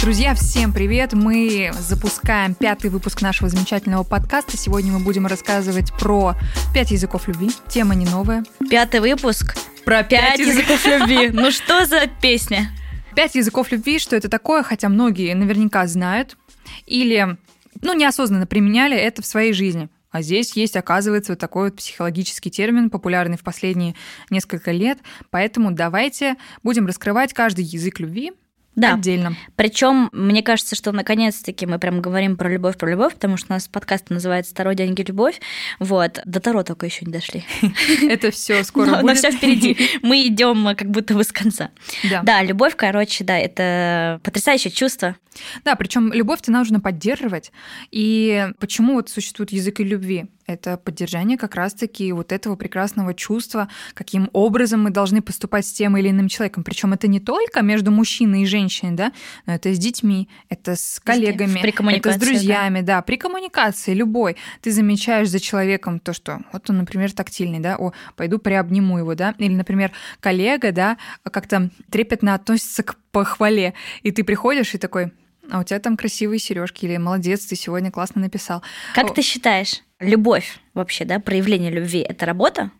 Друзья, всем привет! Мы запускаем пятый выпуск нашего замечательного подкаста. Сегодня мы будем рассказывать про пять языков любви. Тема не новая. Пятый выпуск Про «Пять языков любви». Ну что за песня? Пять языков любви, что это такое, хотя многие наверняка знают или, ну, неосознанно применяли это в своей жизни. А здесь есть, оказывается, вот такой вот психологический термин, популярный в последние несколько лет. Поэтому давайте будем раскрывать каждый язык любви Да. отдельно. Причем, мне кажется, что наконец-таки мы прям говорим про любовь, про любовь, потому что у нас подкаст называется «Таро, деньги, любовь». Вот. До Таро только еще не дошли. Это все скоро Но, будет. все впереди. Мы идем как будто бы с конца. Да. Да, любовь, короче, да, это потрясающее чувство. Да, причем любовь-то нужно поддерживать. И почему вот существует язык и любви? Это поддержание как раз-таки вот этого прекрасного чувства, каким образом мы должны поступать с тем или иным человеком. Причем это не только между мужчиной и женщиной, да, но это с детьми, это с коллегами, это с друзьями, да. при коммуникации любой. Ты замечаешь за человеком то, что вот он, например, тактильный, да, о, пойду приобниму его, да, или, например, коллега, да, как-то трепетно относится к похвале, и ты приходишь и такой, а у тебя там красивые сережки, или молодец, ты сегодня классно написал. Как ты считаешь, любовь вообще, да, проявление любви – это работа?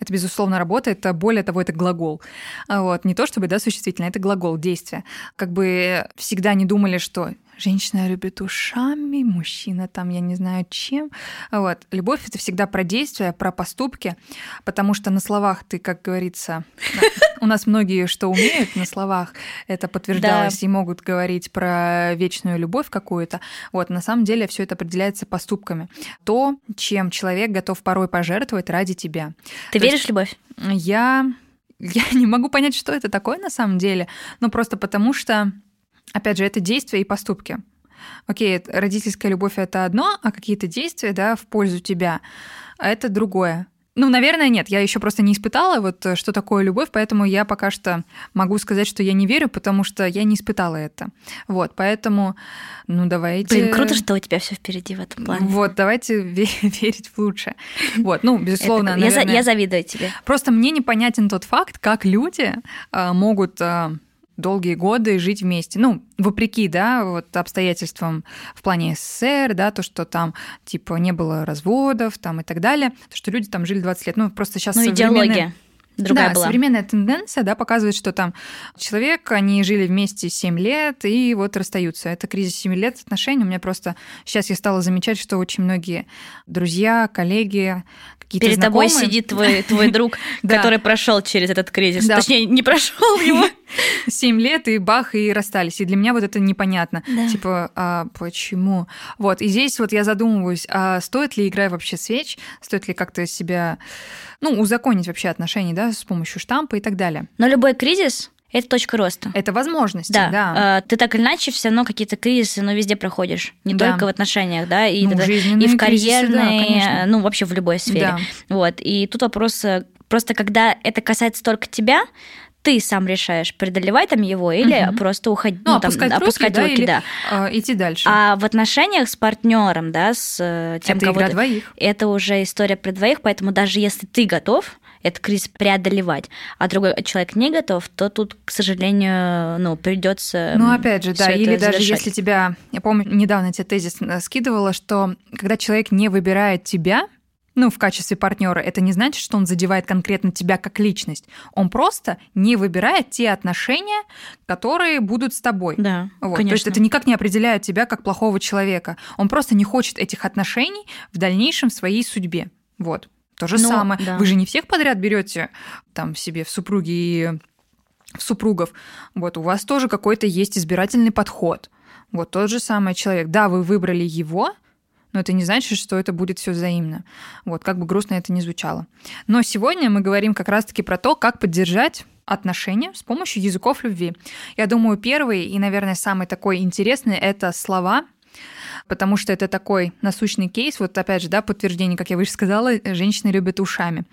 Это, безусловно, работа, это более того, это глагол. А Вот. Не то чтобы, да, существительное, это глагол, действие. Как бы всегда не думали, что женщина любит ушами, мужчина там, я не знаю чем. Вот. Любовь — это всегда про действия, про поступки, потому что на словах ты, как говорится, у нас многие что умеют на словах, это подтверждалось, и могут говорить про вечную любовь какую-то. Вот, на самом деле все это определяется поступками. То, чем человек готов порой пожертвовать ради тебя. Ты То веришь в любовь? Я, я не могу понять, что это такое на самом деле, но просто потому что, опять же, это действия и поступки. Окей, родительская любовь это одно, а какие-то действия, да, в пользу тебя, это другое. Ну, наверное, нет. Я еще просто не испытала, вот э, что такое любовь, поэтому я пока что могу сказать, что я не верю, потому что я не испытала это. Вот, поэтому, ну, давайте... Блин, круто, что у тебя все впереди в этом плане. Вот, давайте ве- верить в лучшее. Вот, ну, безусловно, Это- я, за- наверное- я завидую тебе. Просто мне непонятен тот факт, как люди а, могут а, долгие годы жить вместе. Ну, вопреки, да, вот обстоятельствам в плане СССР, да, то, что там, типа, не было разводов там и так далее, то, что люди там жили 20 лет. Ну, просто сейчас Ну, идеология другая да, была. современная тенденция, да, показывает, что там человек, они жили вместе 7 лет и вот расстаются. Это кризис 7 лет отношений. У меня просто сейчас я стала замечать, что очень многие друзья, коллеги, какие-то Перед тобой знакомые- сидит твой, твой друг, который прошел через этот кризис. Точнее, не прошел его. 7 лет и бах, и расстались. И для меня вот это непонятно. Да. Типа, а почему? Вот, и здесь вот я задумываюсь, а стоит ли игра вообще свеч? Стоит ли как-то себя, ну, узаконить вообще отношения, да, с помощью штампа и так далее? Но любой кризис – это точка роста. Это возможности, Да, да. э, ты так или иначе все равно какие-то кризисы, но везде проходишь, не Да. только в отношениях, да, и, Ну, жизненные и в кризисы, да, карьерной, конечно. э, ну вообще в любой сфере. Да. Вот, и тут вопрос э, просто, когда это касается только тебя, ты сам решаешь, преодолевать там его или Мгм. просто уходить, Ну, ну, там, опускать, опускать руки, да, руки, или да. а, идти дальше. А в отношениях с партнером, да, с э, тем, это кого игра ты- двоих. это уже история про двоих, поэтому даже если ты готов этот кризис преодолевать, а другой человек не готов, то тут, к сожалению, ну, придется. Ну, опять же, да, или даже завершать. если тебя... Я помню, недавно тебе тезис э, скидывала, что когда человек не выбирает тебя, ну, в качестве партнера, это не значит, что он задевает конкретно тебя как личность. Он просто не выбирает те отношения, которые будут с тобой. Да, Вот. конечно. То есть это никак не определяет тебя как плохого человека. Он просто не хочет этих отношений в дальнейшем в своей судьбе. Вот. То же Ну, самое. да. Вы же не всех подряд берете там себе в супруги и в супругов. Вот у вас тоже какой-то есть избирательный подход. Вот тот же самый человек. Да, вы выбрали его, но это не значит, что это будет все взаимно. Вот, как бы грустно это ни звучало. Но сегодня мы говорим как раз-таки про то, как поддержать отношения с помощью языков любви. Я думаю, первый и, наверное, самый такой интересный — это слова, потому что это такой насущный кейс. Вот опять же, да, подтверждение, как я выше сказала, женщины любят ушами.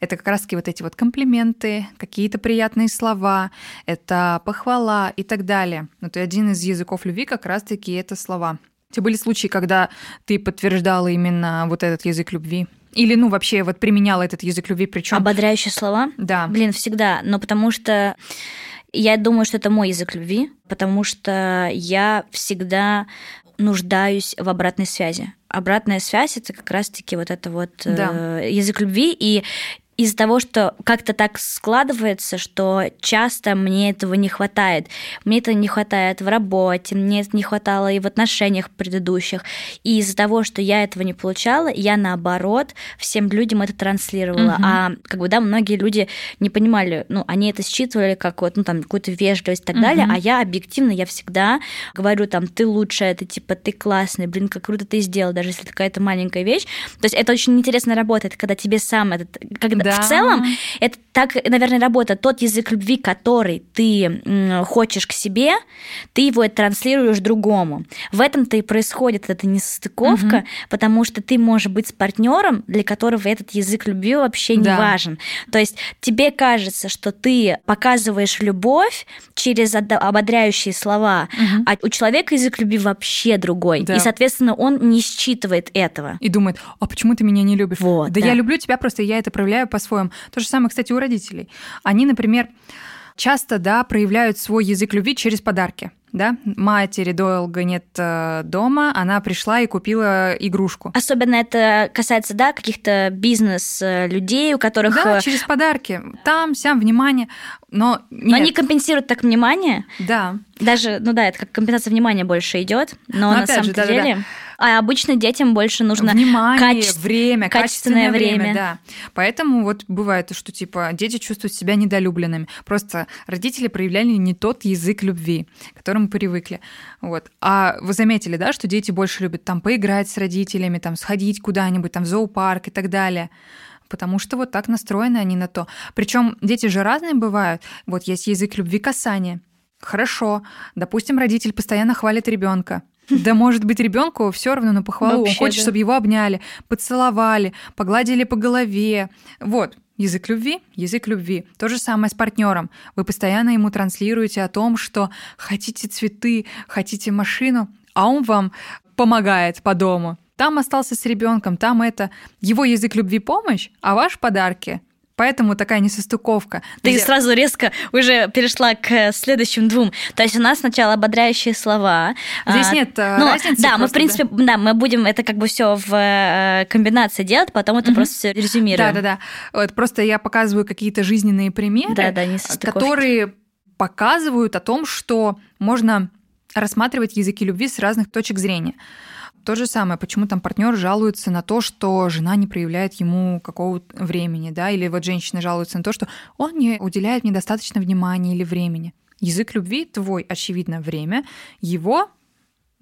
Это как раз-таки вот эти вот комплименты, какие-то приятные слова, это похвала и так далее. Вот и один из языков любви как раз-таки это слова. У тебя были случаи, когда ты подтверждала именно вот этот язык любви? Или, ну, вообще вот применяла этот язык любви, причем... Ободряющие слова? Да. Блин, всегда. Но потому что Я думаю, что это мой язык любви, потому что я всегда нуждаюсь в обратной связи. Обратная связь это как раз-таки вот это вот да. э, язык любви, и из-за того, что как-то так складывается, что часто мне этого не хватает. Мне этого не хватает в работе, мне это не хватало и в отношениях предыдущих. И из-за того, что я этого не получала, я наоборот всем людям это транслировала. Угу. А как бы да, многие люди не понимали, ну, они это считывали как вот, ну, там, какую-то вежливость и так угу. далее, а я объективно, я всегда говорю, там, ты лучшая, ты типа, ты классный, блин, как круто ты сделал, даже если какая-то маленькая вещь. То есть это очень интересно работает, когда тебе сам этот, когда да. в целом это так, наверное, работает. Тот язык любви, который ты хочешь к себе, ты его транслируешь другому. В этом-то и происходит эта несостыковка, угу. потому что ты можешь быть с партнером, для которого этот язык любви вообще не да. важен. То есть тебе кажется, что ты показываешь любовь через ободряющие слова, угу. а у человека язык любви вообще другой. Да. И, соответственно, он не считывает этого. И думает, а почему ты меня не любишь? Вот, да, да я люблю тебя, просто я это проявляю по-своему. То же самое, кстати, у родителей. Они, например, часто да, проявляют свой язык любви через подарки да, матери долго нет э, дома, она пришла и купила игрушку. Особенно это касается, да, каких-то бизнес-людей, у которых... Да, э, через подарки. Там, сям, внимание. Но, нет. но они компенсируют так внимание. Да. Даже, ну да, это как компенсация внимания больше идет, но, но на самом же, деле... Да, да, да. А обычно детям больше нужно внимание, каче... время, качественное, качественное время. время. Да. Поэтому вот бывает, что типа дети чувствуют себя недолюбленными. Просто родители проявляли не тот язык любви, к которому привыкли. Вот. А вы заметили, да, что дети больше любят там поиграть с родителями, там сходить куда-нибудь, там в зоопарк и так далее потому что вот так настроены они на то. Причем дети же разные бывают. Вот есть язык любви касания. Хорошо. Допустим, родитель постоянно хвалит ребенка. Да может быть ребенку все равно на похвалу. Вообще, Он хочет, да. чтобы его обняли, поцеловали, погладили по голове. Вот, Язык любви — язык любви. То же самое с партнером. Вы постоянно ему транслируете о том, что хотите цветы, хотите машину, а он вам помогает по дому. Там остался с ребенком, там это его язык любви помощь, а ваш подарки Поэтому такая несостыковка. Ты где... сразу резко уже перешла к следующим двум. То есть у нас сначала ободряющие слова. Здесь а, нет ну, разницы. Да, мы в принципе, да. да, мы будем это как бы все в э, комбинации делать, потом это угу. просто все резюмируем. Да, да, да. Вот просто я показываю какие-то жизненные примеры, да, да, которые показывают о том, что можно рассматривать языки любви с разных точек зрения. То же самое, почему там партнер жалуется на то, что жена не проявляет ему какого-то времени, да, или вот женщина жалуется на то, что он не уделяет мне достаточно внимания или времени. Язык любви твой, очевидно, время, его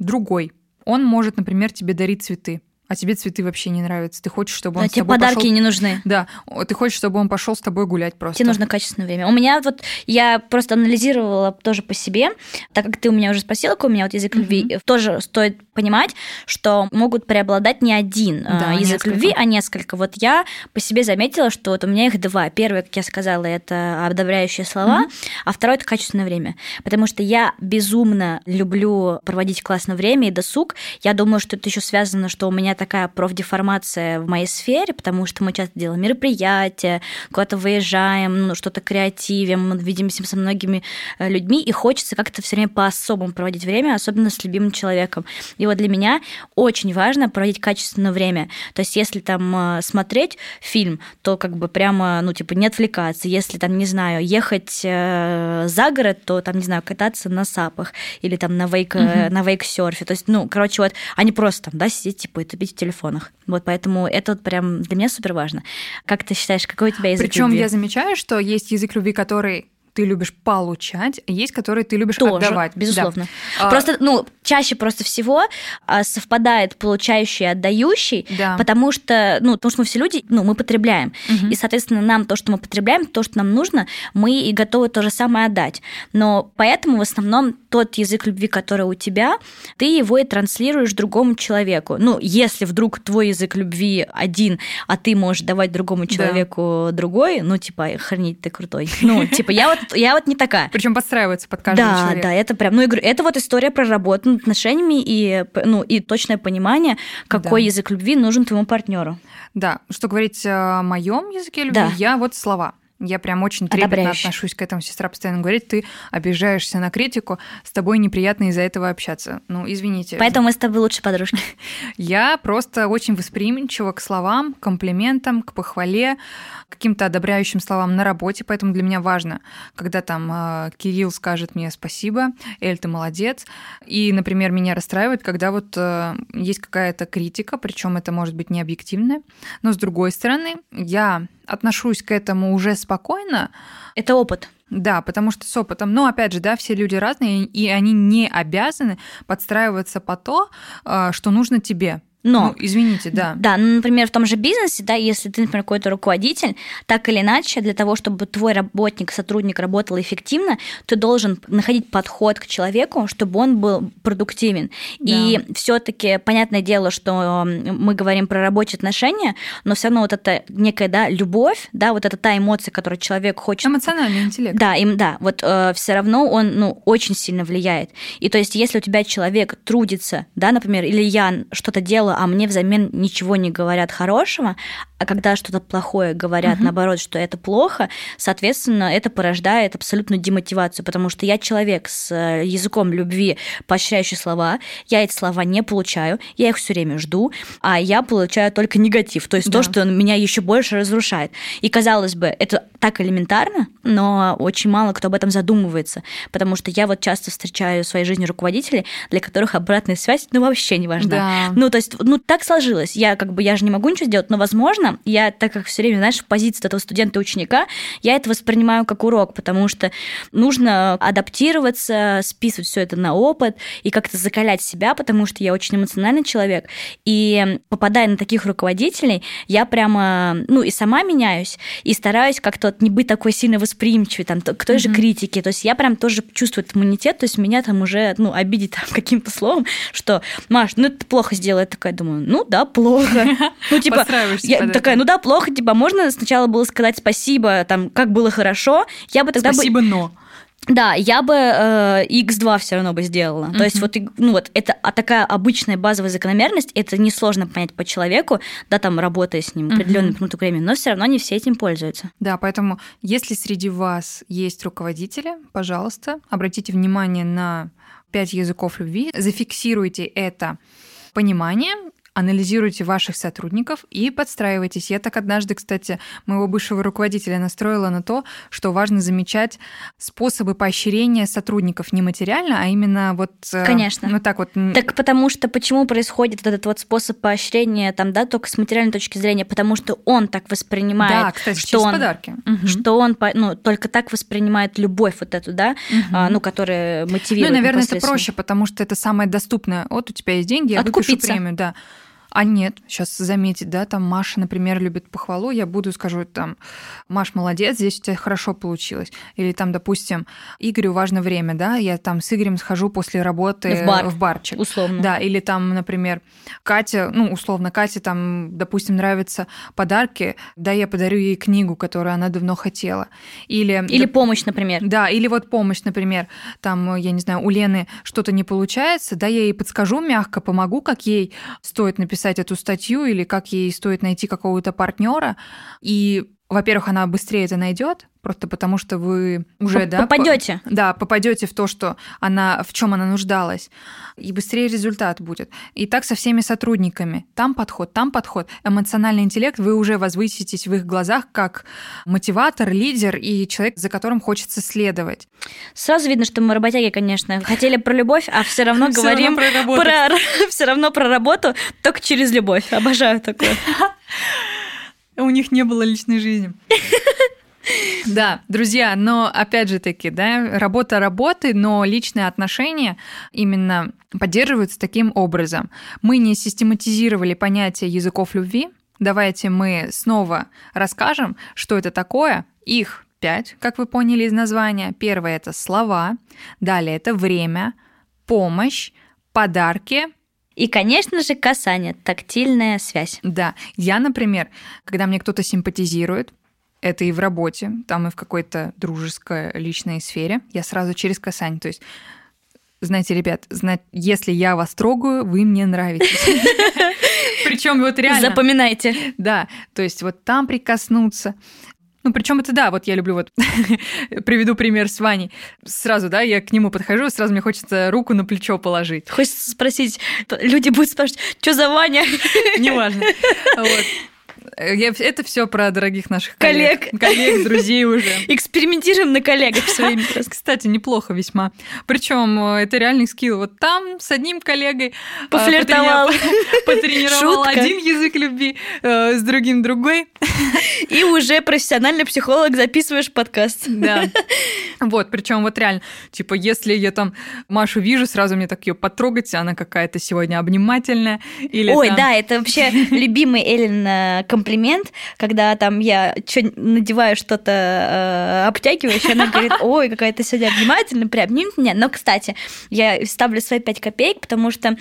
другой. Он может, например, тебе дарить цветы а тебе цветы вообще не нравятся. Ты хочешь, чтобы он а с тебе тобой подарки пошел... не нужны. Да, ты хочешь, чтобы он пошел с тобой гулять просто. Тебе нужно качественное время. У меня вот я просто анализировала тоже по себе, так как ты у меня уже спросила, какой у меня вот язык mm-hmm. любви, тоже стоит понимать, что могут преобладать не один а, да, язык несколько. любви, а несколько. Вот я по себе заметила, что вот у меня их два. Первое, как я сказала, это одобряющие слова, mm-hmm. а второе это качественное время, потому что я безумно люблю проводить классное время и досуг. Я думаю, что это еще связано, что у меня такая профдеформация в моей сфере, потому что мы часто делаем мероприятия, куда-то выезжаем, ну, что-то креативим, видимся со многими э, людьми, и хочется как-то все время по-особому проводить время, особенно с любимым человеком. И вот для меня очень важно проводить качественное время. То есть если там э, смотреть фильм, то как бы прямо, ну, типа, не отвлекаться. Если там, не знаю, ехать э, за город, то там, не знаю, кататься на сапах или там на вейк, угу. на вейк-серфе. То есть, ну, короче, вот, они просто там, да, сидеть, типа, и тупить в телефонах. Вот поэтому это вот прям для меня супер важно. Как ты считаешь, какой у тебя язык Причем я замечаю, что есть язык любви, который ты любишь получать, есть, которые ты любишь Тоже, отдавать. Безусловно. Да. Просто, ну, чаще просто всего а, совпадает получающий и отдающий, да. потому что, ну, потому что мы все люди, ну, мы потребляем. Угу. И, соответственно, нам то, что мы потребляем, то, что нам нужно, мы и готовы то же самое отдать. Но поэтому в основном тот язык любви, который у тебя, ты его и транслируешь другому человеку. Ну, если вдруг твой язык любви один, а ты можешь давать другому человеку да. другой, ну, типа, хранить ты крутой. Ну, типа, я вот я вот не такая. Причем подстраивается под каждого да, человека. Да, это прям, ну, я говорю, это вот история про работу над отношениями и, ну, и точное понимание, какой да. язык любви нужен твоему партнеру. Да, что говорить о моем языке любви, да. я вот слова. Я прям очень трепетно отношусь к этому. Сестра постоянно говорит, ты обижаешься на критику, с тобой неприятно из-за этого общаться. Ну, извините. Поэтому мы с тобой лучше подружки. Я просто очень восприимчива к словам, к комплиментам, к похвале, каким-то одобряющим словам на работе, поэтому для меня важно, когда там э, Кирилл скажет мне спасибо, Эль, ты молодец. И, например, меня расстраивает, когда вот э, есть какая-то критика, причем это может быть не объективная, но с другой стороны, я отношусь к этому уже спокойно. Это опыт. Да, потому что с опытом, но опять же, да, все люди разные, и они не обязаны подстраиваться по то, э, что нужно тебе. Но, ну, извините, да. Да, ну, например, в том же бизнесе, да, если ты, например, какой-то руководитель, так или иначе, для того, чтобы твой работник, сотрудник работал эффективно, ты должен находить подход к человеку, чтобы он был продуктивен. Да. И все-таки понятное дело, что мы говорим про рабочие отношения, но все равно вот эта некая, да, любовь, да, вот это та эмоция, которую человек хочет. Эмоциональный интеллект. Да, им, да, вот э, все равно он, ну, очень сильно влияет. И то есть, если у тебя человек трудится, да, например, или я что-то делаю, а мне взамен ничего не говорят хорошего, а когда что-то плохое говорят, угу. наоборот, что это плохо, соответственно, это порождает абсолютную демотивацию, потому что я человек с э, языком любви, поощряющий слова, я эти слова не получаю, я их все время жду, а я получаю только негатив, то есть да. то, что меня еще больше разрушает. И казалось бы, это так элементарно, но очень мало кто об этом задумывается, потому что я вот часто встречаю в своей жизни руководителей, для которых обратная связь, ну, вообще не важна. Да. Ну, то есть, ну, так сложилось. Я как бы, я же не могу ничего сделать, но, возможно. Я, так как все время, знаешь, в позиции этого студента и ученика, я это воспринимаю как урок, потому что нужно адаптироваться, списывать все это на опыт и как-то закалять себя, потому что я очень эмоциональный человек. И попадая на таких руководителей, я прямо, ну, и сама меняюсь, и стараюсь как-то вот не быть такой сильно восприимчивой там, к той mm-hmm. же критике. То есть я прям тоже чувствую этот иммунитет, то есть меня там уже, ну, обидеть там каким-то словом, что, Маш, ну, это плохо сделала. Я такая думаю, ну, да, плохо. Ну, типа, я, такая, ну да, плохо, типа, можно сначала было сказать спасибо, там, как было хорошо, я бы тогда Спасибо, но. Да, я бы э, X2 все равно бы сделала. Mm-hmm. То есть вот, ну вот это а такая обычная базовая закономерность, это несложно понять по человеку, да, там работая с ним определенный mm-hmm. промежуток времени, но все равно не все этим пользуются. Да, поэтому если среди вас есть руководители, пожалуйста, обратите внимание на пять языков любви, зафиксируйте это понимание анализируйте ваших сотрудников и подстраивайтесь. Я так однажды, кстати, моего бывшего руководителя настроила на то, что важно замечать способы поощрения сотрудников не материально, а именно вот... Э, Конечно. Ну так вот. Так потому что почему происходит этот вот способ поощрения там, да, только с материальной точки зрения? Потому что он так воспринимает, да, кстати, что он, подарки. что он, ну, только так воспринимает любовь вот эту, да, угу. ну, которая мотивирует. Ну, наверное, это проще, потому что это самое доступное. Вот у тебя есть деньги, я Откупиться. выпишу премию, да. А нет, сейчас заметить, да, там Маша, например, любит похвалу, я буду скажу там, Маш, молодец, здесь у тебя хорошо получилось. Или там, допустим, Игорю важно время, да, я там с Игорем схожу после работы в, бар, в барчик. Условно. Да, или там, например, Катя, ну, условно, Кате там, допустим, нравятся подарки, да, я подарю ей книгу, которую она давно хотела. Или, или да, помощь, например. Да, или вот помощь, например, там, я не знаю, у Лены что-то не получается, да, я ей подскажу мягко, помогу, как ей стоит написать написать эту статью или как ей стоит найти какого-то партнера. И, во-первых, она быстрее это найдет, просто потому что вы уже да, попадете. По, да, попадете в то, что она в чем она нуждалась, и быстрее результат будет. И так со всеми сотрудниками. Там подход, там подход. Эмоциональный интеллект, вы уже возвыситесь в их глазах как мотиватор, лидер и человек, за которым хочется следовать. Сразу видно, что мы работяги, конечно, хотели про любовь, а все равно говорим про все равно про работу, только через любовь. Обожаю такое. У них не было личной жизни. Да, друзья, но опять же таки, да, работа работы, но личные отношения именно поддерживаются таким образом. Мы не систематизировали понятие языков любви. Давайте мы снова расскажем, что это такое. Их пять, как вы поняли из названия. Первое — это слова, далее это время, помощь, подарки, и, конечно же, касание, тактильная связь. Да. Я, например, когда мне кто-то симпатизирует, это и в работе, там и в какой-то дружеской личной сфере. Я сразу через касание. То есть, знаете, ребят, если я вас трогаю, вы мне нравитесь. Причем вот реально... Запоминайте. Да, то есть вот там прикоснуться. Ну, причем это да, вот я люблю вот приведу пример с Ваней. Сразу, да, я к нему подхожу, сразу мне хочется руку на плечо положить. Хочется спросить, люди будут спрашивать, что за Ваня? Неважно. Вот. Э, я, это все про дорогих наших коллег. Коллег, коллег друзей уже. Экспериментируем на коллегах своими. Кстати, неплохо весьма. Причем э, это реальный скилл. Вот там с одним коллегой э, пофлиртовал, потренировал один язык любви, с другим другой. И уже профессиональный психолог записываешь подкаст. Да. Вот, причем вот реально, типа, если я там Машу вижу, сразу мне так ее потрогать, она какая-то сегодня обнимательная. Или Ой, там... да, это вообще любимый Эллен комплимент, когда там я надеваю что-то э, обтягивающее, она говорит, ой, какая ты сегодня обнимательная, приобними меня. Но, кстати, я ставлю свои пять копеек, потому что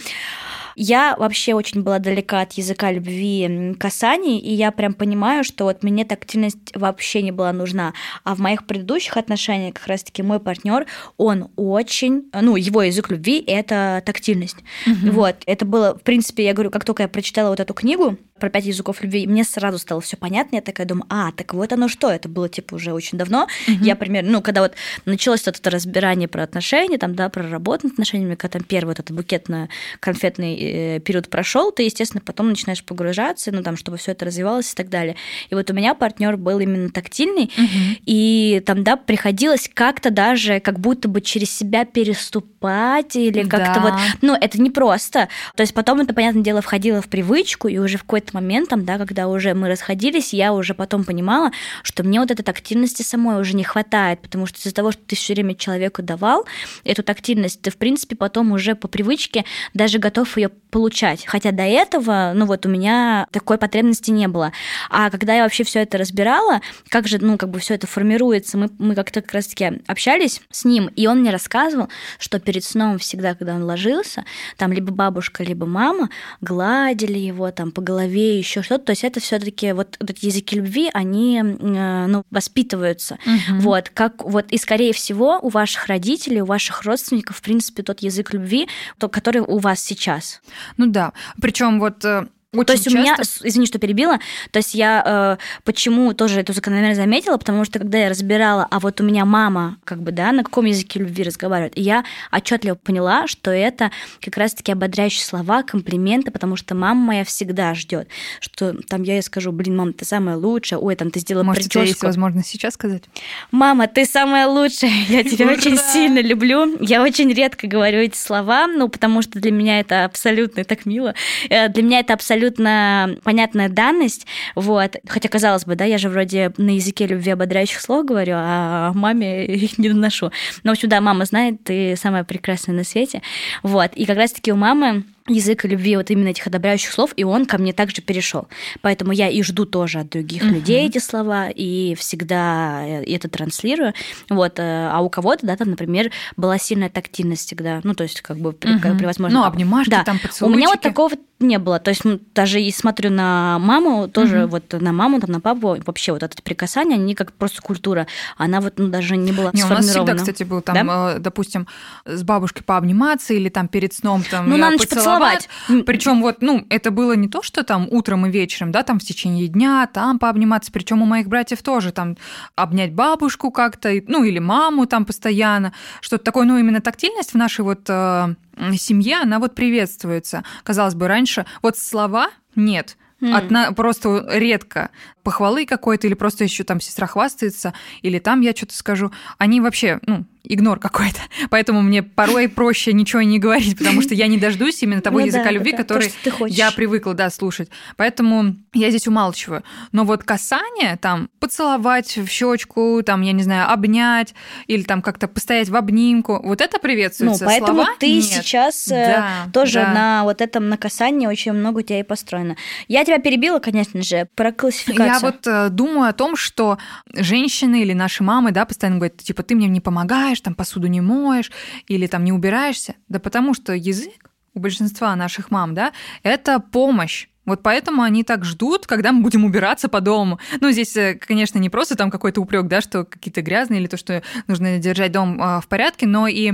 я вообще очень была далека от языка любви касаний, и я прям понимаю, что вот мне тактильность вообще не была нужна. А в моих предыдущих отношениях как раз-таки мой партнер, он очень, ну, его язык любви — это тактильность. Угу. Вот, это было, в принципе, я говорю, как только я прочитала вот эту книгу, про пять языков любви, мне сразу стало все понятно. Я такая думаю, а, так вот оно что, это было типа уже очень давно. Угу. Я примерно, ну, когда вот началось вот это разбирание про отношения, там, да, про работу над отношениями, когда там первый вот этот букетно-конфетный э, период прошел, ты, естественно, потом начинаешь погружаться, ну, там, чтобы все это развивалось и так далее. И вот у меня партнер был именно тактильный, угу. и там, да, приходилось как-то даже как будто бы через себя переступать или как-то да. вот, ну, это непросто. То есть потом это, понятное дело, входило в привычку, и уже в какой-то какой-то момент, там, да, когда уже мы расходились, я уже потом понимала, что мне вот этой активности самой уже не хватает, потому что из-за того, что ты все время человеку давал эту активность, ты, в принципе, потом уже по привычке даже готов ее получать. Хотя до этого, ну вот у меня такой потребности не было. А когда я вообще все это разбирала, как же, ну, как бы все это формируется, мы, мы как-то как раз-таки общались с ним, и он мне рассказывал, что перед сном всегда, когда он ложился, там либо бабушка, либо мама гладили его там по голове, голове, еще что-то. То есть это все-таки вот, вот эти языки любви, они э, ну, воспитываются. Угу. Вот, как вот, и скорее всего у ваших родителей, у ваших родственников, в принципе, тот язык любви, тот, который у вас сейчас. Ну да. Причем вот э, очень то есть часто... у меня, извини, что перебила, то есть я э, почему тоже эту закономерность заметила, потому что когда я разбирала, а вот у меня мама, как бы, да, на каком языке любви разговаривает, и я отчетливо поняла, что это как раз-таки ободряющие слова, комплименты, потому что мама моя всегда ждет, что там я ей скажу, блин, мама, ты самая лучшая, ой, там ты сделала Может, прическу. Может, есть возможность сейчас сказать? Мама, ты самая лучшая, я тебя очень сильно люблю. Я очень редко говорю эти слова, ну, потому что для меня это абсолютно так мило. Э, для меня это абсолютно абсолютно понятная данность, вот. Хотя, казалось бы, да, я же вроде на языке любви ободряющих слов говорю, а маме их не доношу. Но, в общем, да, мама знает, ты самая прекрасная на свете, вот. И как раз-таки у мамы язык любви вот именно этих одобряющих слов, и он ко мне также перешел. Поэтому я и жду тоже от других uh-huh. людей эти слова, и всегда э, это транслирую. Вот. Э, а у кого-то, да, там, например, была сильная тактильность всегда, ну, то есть как бы при, uh-huh. при возможности... Ну, обнимашки, да. там поцелуйчики. У меня вот такого не было. То есть даже и смотрю на маму, тоже uh-huh. вот на маму, там, на папу, вообще вот это прикасание, они как просто культура. Она вот ну, даже не была не, сформирована. у нас всегда, кстати, был там, да? Э, допустим, с бабушкой пообниматься или там перед сном там ну, на ночь поцеловать поцеловать. Причем вот, ну, это было не то, что там утром и вечером, да, там в течение дня, там пообниматься. Причем у моих братьев тоже там обнять бабушку как-то, ну, или маму там постоянно. Что-то такое, ну, именно тактильность в нашей вот э, семье, она вот приветствуется. Казалось бы, раньше вот слова нет. Одна, просто редко похвалы какой-то, или просто еще там сестра хвастается, или там я что-то скажу. Они вообще, ну, игнор какой-то. Поэтому мне порой проще ничего не говорить, потому что я не дождусь именно того ну, языка да, любви, да, который то, я привыкла, да, слушать. Поэтому я здесь умалчиваю. Но вот касание, там, поцеловать в щечку, там, я не знаю, обнять, или там как-то постоять в обнимку, вот это приветствуется. Ну, поэтому Слова ты нет. сейчас э, да, тоже да. на вот этом на касании очень много у тебя и построено. Я тебя перебила, конечно же, про классификацию. Я вот э, думаю о том, что женщины или наши мамы, да, постоянно говорят, типа, ты мне не помогаешь, убираешь, там посуду не моешь или там не убираешься. Да потому что язык у большинства наших мам, да, это помощь. Вот поэтому они так ждут, когда мы будем убираться по дому. Ну, здесь, э, конечно, не просто там какой-то упрек, да, что какие-то грязные или то, что нужно держать дом а, в порядке, но и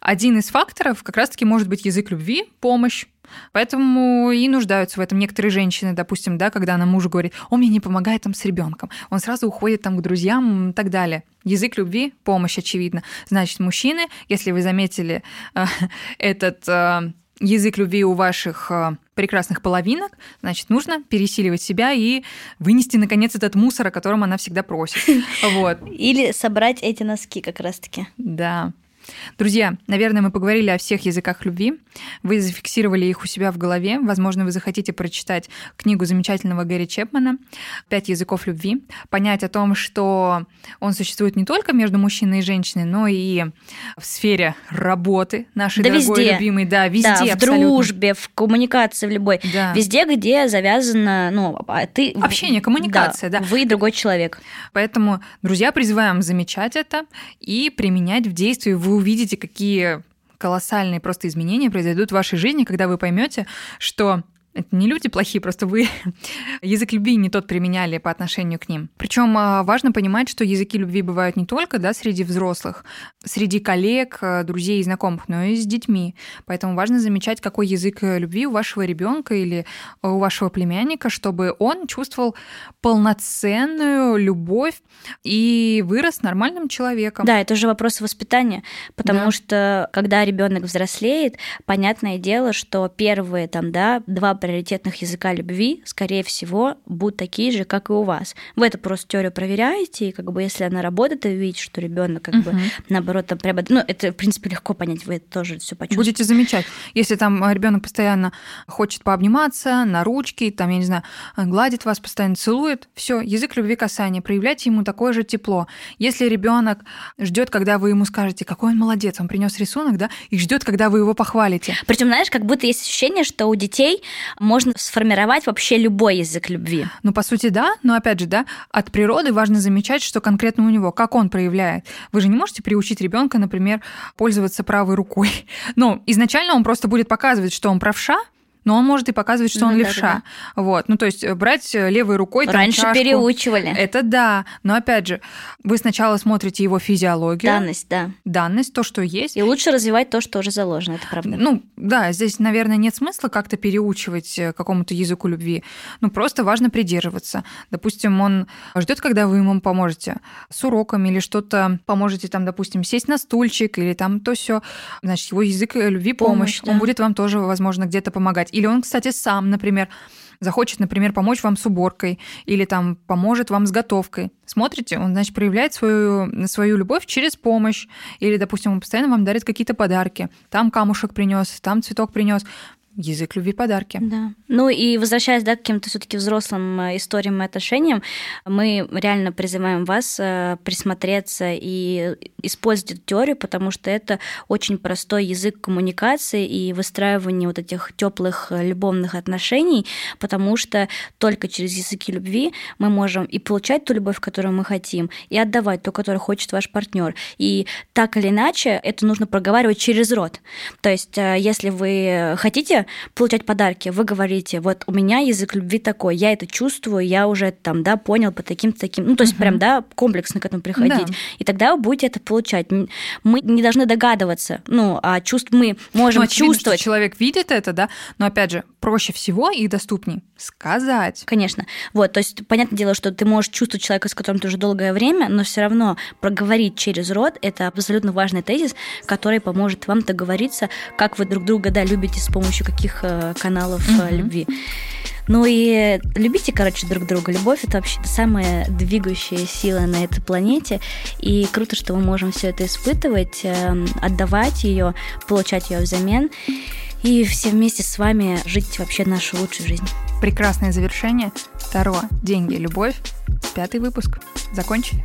один из факторов как раз-таки может быть язык любви, помощь. Поэтому и нуждаются в этом некоторые женщины, допустим, да, когда она мужу говорит, он мне не помогает там с ребенком, он сразу уходит там к друзьям и так далее. Язык любви, помощь, очевидно. Значит, мужчины, если вы заметили э, этот э, язык любви у ваших э, прекрасных половинок, значит, нужно пересиливать себя и вынести, наконец, этот мусор, о котором она всегда просит. Вот. Или собрать эти носки как раз-таки. Да. Друзья, наверное, мы поговорили о всех языках любви. Вы зафиксировали их у себя в голове. Возможно, вы захотите прочитать книгу замечательного Гэри Чепмана «Пять языков любви», понять о том, что он существует не только между мужчиной и женщиной, но и в сфере работы нашей да дорогой везде. любимой. Да, везде да, в абсолютно. дружбе, в коммуникации в любой. Да. Везде, где завязано, ну, а ты... Общение, коммуникация, да. да. Вы другой человек. Поэтому, друзья, призываем замечать это и применять в действии. Вы увидите, какие колоссальные просто изменения произойдут в вашей жизни, когда вы поймете, что это не люди плохие, просто вы язык любви не тот применяли по отношению к ним. Причем а, важно понимать, что языки любви бывают не только да, среди взрослых, среди коллег, а, друзей и знакомых, но и с детьми. Поэтому важно замечать, какой язык любви у вашего ребенка или у вашего племянника, чтобы он чувствовал полноценную любовь и вырос нормальным человеком. Да, это же вопрос воспитания, потому да. что когда ребенок взрослеет, понятное дело, что первые там, да, два приоритетных языка любви, скорее всего, будут такие же, как и у вас. Вы это просто теорию проверяете, и как бы если она работает, и вы видите, что ребенок как uh-huh. бы наоборот там прямо, ну это в принципе легко понять, вы это тоже все почувствуете. Будете замечать, если там ребенок постоянно хочет пообниматься на ручки, там я не знаю, гладит вас, постоянно целует, все, язык любви касания, проявляйте ему такое же тепло. Если ребенок ждет, когда вы ему скажете, какой он молодец, он принес рисунок, да, и ждет, когда вы его похвалите. Причем, знаешь, как будто есть ощущение, что у детей можно сформировать вообще любой язык любви. Ну, по сути, да, но опять же, да, от природы важно замечать, что конкретно у него, как он проявляет. Вы же не можете приучить ребенка, например, пользоваться правой рукой. Ну, изначально он просто будет показывать, что он правша, но он может и показывать, что ну, он да, левша. Да. Вот. Ну, то есть э, брать э, левой рукой Раньше чашку, переучивали. Это да. Но опять же, вы сначала смотрите его физиологию. Данность, да. Данность, то, что есть. И лучше развивать то, что уже заложено, это правда. Ну, да, здесь, наверное, нет смысла как-то переучивать э, какому-то языку любви. Ну, просто важно придерживаться. Допустим, он ждет, когда вы ему поможете с уроками или что-то поможете там, допустим, сесть на стульчик или там то все. Значит, его язык любви помощь. помощь да. Он будет вам тоже, возможно, где-то помогать. Или он, кстати, сам, например, захочет, например, помочь вам с уборкой или там поможет вам с готовкой. Смотрите, он, значит, проявляет свою, свою любовь через помощь. Или, допустим, он постоянно вам дарит какие-то подарки. Там камушек принес, там цветок принес. Язык любви подарки. Да. Ну и возвращаясь да, к каким-то все-таки взрослым э, историям и отношениям, мы реально призываем вас э, присмотреться и использовать эту теорию, потому что это очень простой язык коммуникации и выстраивания вот этих теплых э, любовных отношений, потому что только через языки любви мы можем и получать ту любовь, которую мы хотим, и отдавать ту, которую хочет ваш партнер. И так или иначе это нужно проговаривать через рот. То есть, если вы хотите получать подарки, вы говорите, вот у меня язык любви такой, я это чувствую, я уже там, да, понял по таким-то таким, ну, то есть uh-huh. прям, да, комплексно к этому приходить. Да. И тогда вы будете это получать. Мы не должны догадываться, ну, а чувств мы можем ну, очевидно, чувствовать. Что человек видит это, да, но опять же, проще всего и доступнее сказать. Конечно. Вот, то есть, понятное дело, что ты можешь чувствовать человека, с которым ты уже долгое время, но все равно проговорить через рот – это абсолютно важный тезис, который поможет вам договориться, как вы друг друга, да, любите с помощью каких э, каналов mm-hmm. любви. Ну и любите, короче, друг друга. Любовь это вообще самая двигающая сила на этой планете. И круто, что мы можем все это испытывать, эм, отдавать ее, получать ее взамен. И все вместе с вами жить вообще нашу лучшую жизнь. Прекрасное завершение. Таро, деньги, любовь. Пятый выпуск. Закончили.